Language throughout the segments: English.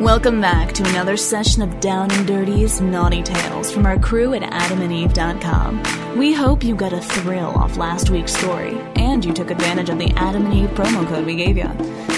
Welcome back to another session of Down and Dirty's Naughty Tales from our crew at adamandeve.com. We hope you got a thrill off last week's story and you took advantage of the Adam and Eve promo code we gave you.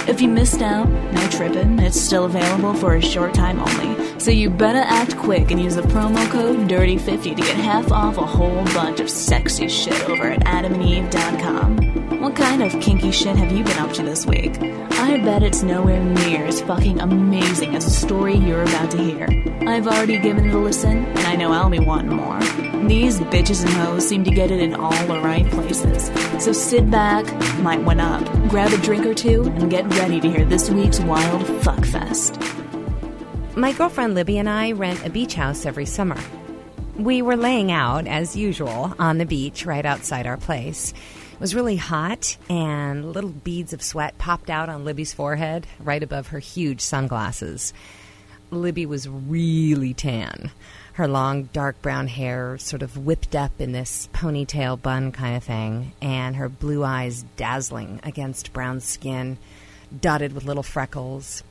If you missed out, no trippin', it's still available for a short time only. So you better act quick and use the promo code DIRTY50 to get half off a whole bunch of sexy shit over at adamandeve.com. What kind of kinky shit have you been up to this week? I bet it's nowhere near as fucking amazing as the story you're about to hear. I've already given it a listen, and I know I'll be wanting more. These bitches and hoes seem to get it in all the right places. So sit back, might one up, grab a drink or two, and get ready to hear this week's wild fuckfest. My girlfriend Libby and I rent a beach house every summer. We were laying out, as usual, on the beach right outside our place. It was really hot, and little beads of sweat popped out on Libby's forehead right above her huge sunglasses. Libby was really tan. Her long, dark brown hair sort of whipped up in this ponytail bun kind of thing, and her blue eyes dazzling against brown skin, dotted with little freckles.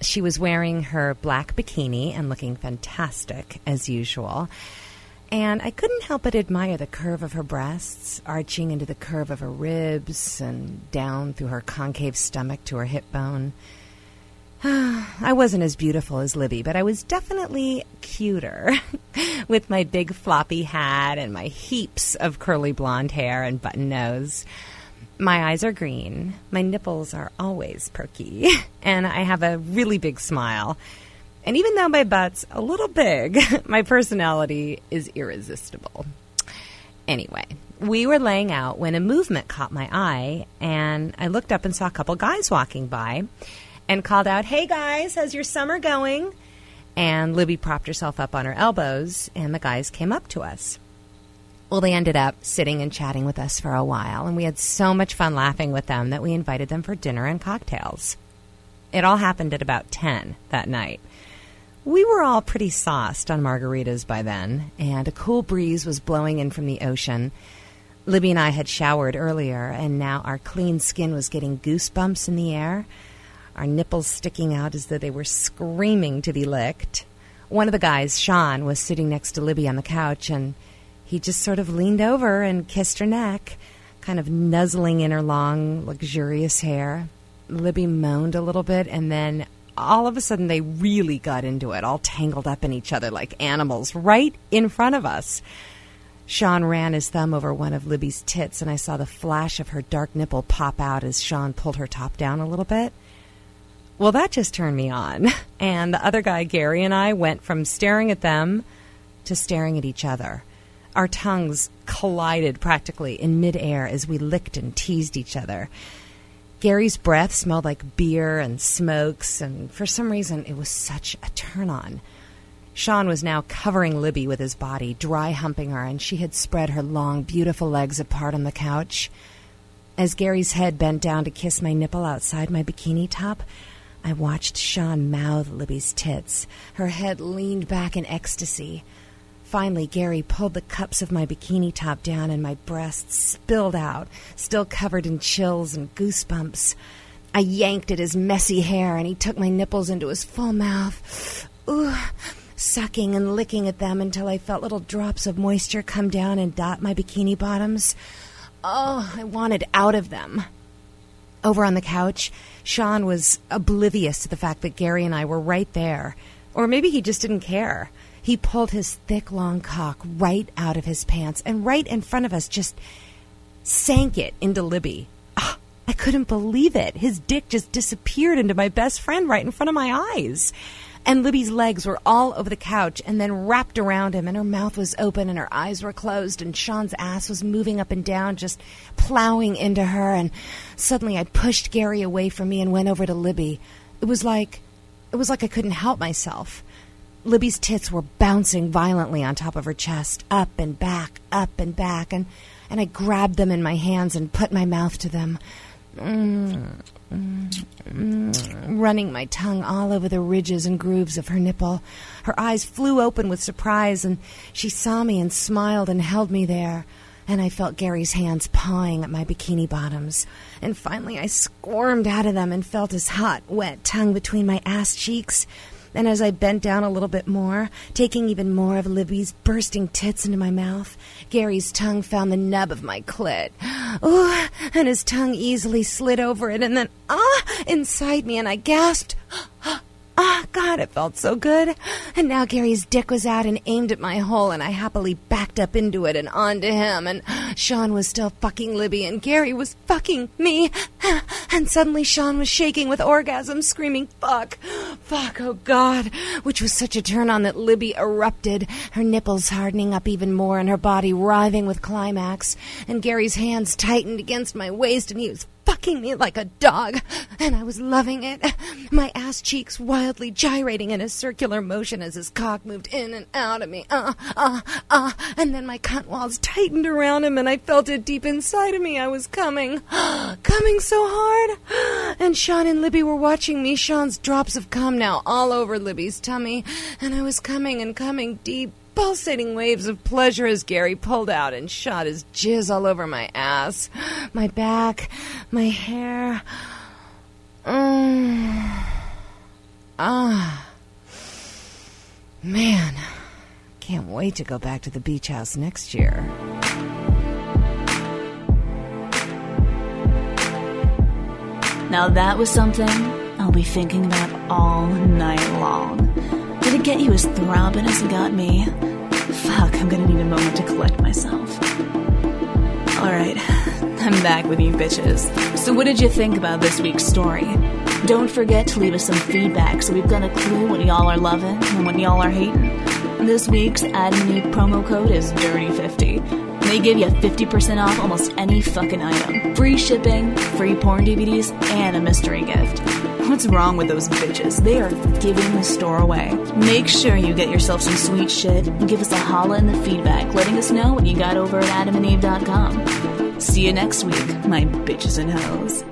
She was wearing her black bikini and looking fantastic as usual. And I couldn't help but admire the curve of her breasts, arching into the curve of her ribs and down through her concave stomach to her hip bone. I wasn't as beautiful as Libby, but I was definitely cuter with my big floppy hat and my heaps of curly blonde hair and button nose. My eyes are green, my nipples are always perky, and I have a really big smile. And even though my butt's a little big, my personality is irresistible. Anyway, we were laying out when a movement caught my eye, and I looked up and saw a couple guys walking by and called out, Hey guys, how's your summer going? And Libby propped herself up on her elbows, and the guys came up to us. Well, they ended up sitting and chatting with us for a while, and we had so much fun laughing with them that we invited them for dinner and cocktails. It all happened at about 10 that night. We were all pretty sauced on margaritas by then, and a cool breeze was blowing in from the ocean. Libby and I had showered earlier, and now our clean skin was getting goosebumps in the air, our nipples sticking out as though they were screaming to be licked. One of the guys, Sean, was sitting next to Libby on the couch, and he just sort of leaned over and kissed her neck, kind of nuzzling in her long, luxurious hair. Libby moaned a little bit, and then all of a sudden they really got into it, all tangled up in each other like animals, right in front of us. Sean ran his thumb over one of Libby's tits, and I saw the flash of her dark nipple pop out as Sean pulled her top down a little bit. Well, that just turned me on. And the other guy, Gary, and I went from staring at them to staring at each other. Our tongues collided practically in midair as we licked and teased each other. Gary's breath smelled like beer and smokes, and for some reason it was such a turn on. Sean was now covering Libby with his body, dry humping her, and she had spread her long, beautiful legs apart on the couch. As Gary's head bent down to kiss my nipple outside my bikini top, I watched Sean mouth Libby's tits. Her head leaned back in ecstasy. Finally, Gary pulled the cups of my bikini top down, and my breasts spilled out, still covered in chills and goosebumps. I yanked at his messy hair, and he took my nipples into his full mouth. Ooh, sucking and licking at them until I felt little drops of moisture come down and dot my bikini bottoms. Oh, I wanted out of them. Over on the couch, Sean was oblivious to the fact that Gary and I were right there. Or maybe he just didn't care. He pulled his thick, long cock right out of his pants and right in front of us just sank it into Libby. Oh, I couldn't believe it. His dick just disappeared into my best friend right in front of my eyes. And Libby's legs were all over the couch and then wrapped around him, and her mouth was open and her eyes were closed, and Sean's ass was moving up and down, just plowing into her. And suddenly I pushed Gary away from me and went over to Libby. It was like, it was like I couldn't help myself. Libby's tits were bouncing violently on top of her chest, up and back, up and back, and, and I grabbed them in my hands and put my mouth to them. Mm, mm, running my tongue all over the ridges and grooves of her nipple. Her eyes flew open with surprise, and she saw me and smiled and held me there. and I felt Gary's hands pawing at my bikini bottoms. And finally, I squirmed out of them and felt his hot, wet tongue between my ass cheeks. And as I bent down a little bit more, taking even more of Libby's bursting tits into my mouth, Gary's tongue found the nub of my clit. Ooh, and his tongue easily slid over it and then, ah, inside me, and I gasped. Ah, God, it felt so good. And now Gary's dick was out and aimed at my hole, and I happily backed up into it and onto him. And Sean was still fucking Libby, and Gary was fucking me. And suddenly Sean was shaking with orgasm, screaming, fuck, fuck, oh God, which was such a turn on that Libby erupted, her nipples hardening up even more and her body writhing with climax. And Gary's hands tightened against my waist, and he was me like a dog, and I was loving it. My ass cheeks wildly gyrating in a circular motion as his cock moved in and out of me. Uh, uh, uh. And then my cunt walls tightened around him, and I felt it deep inside of me. I was coming, coming so hard. And Sean and Libby were watching me. Sean's drops of cum now all over Libby's tummy, and I was coming and coming deep pulsating waves of pleasure as Gary pulled out and shot his jizz all over my ass, my back, my hair. Mm. Ah. Man, can't wait to go back to the beach house next year. Now that was something I'll be thinking about all night long. Did it get you as throbbing as it got me? Fuck, I'm gonna need a moment to collect myself. Alright, I'm back with you bitches. So, what did you think about this week's story? Don't forget to leave us some feedback so we've got a clue what y'all are loving and what y'all are hating. This week's Adam and promo code is DIRTY50. They give you 50% off almost any fucking item. Free shipping, free porn DVDs, and a mystery gift. What's wrong with those bitches? They are giving the store away. Make sure you get yourself some sweet shit and give us a holla in the feedback, letting us know what you got over at adamandeve.com. See you next week, my bitches and hoes.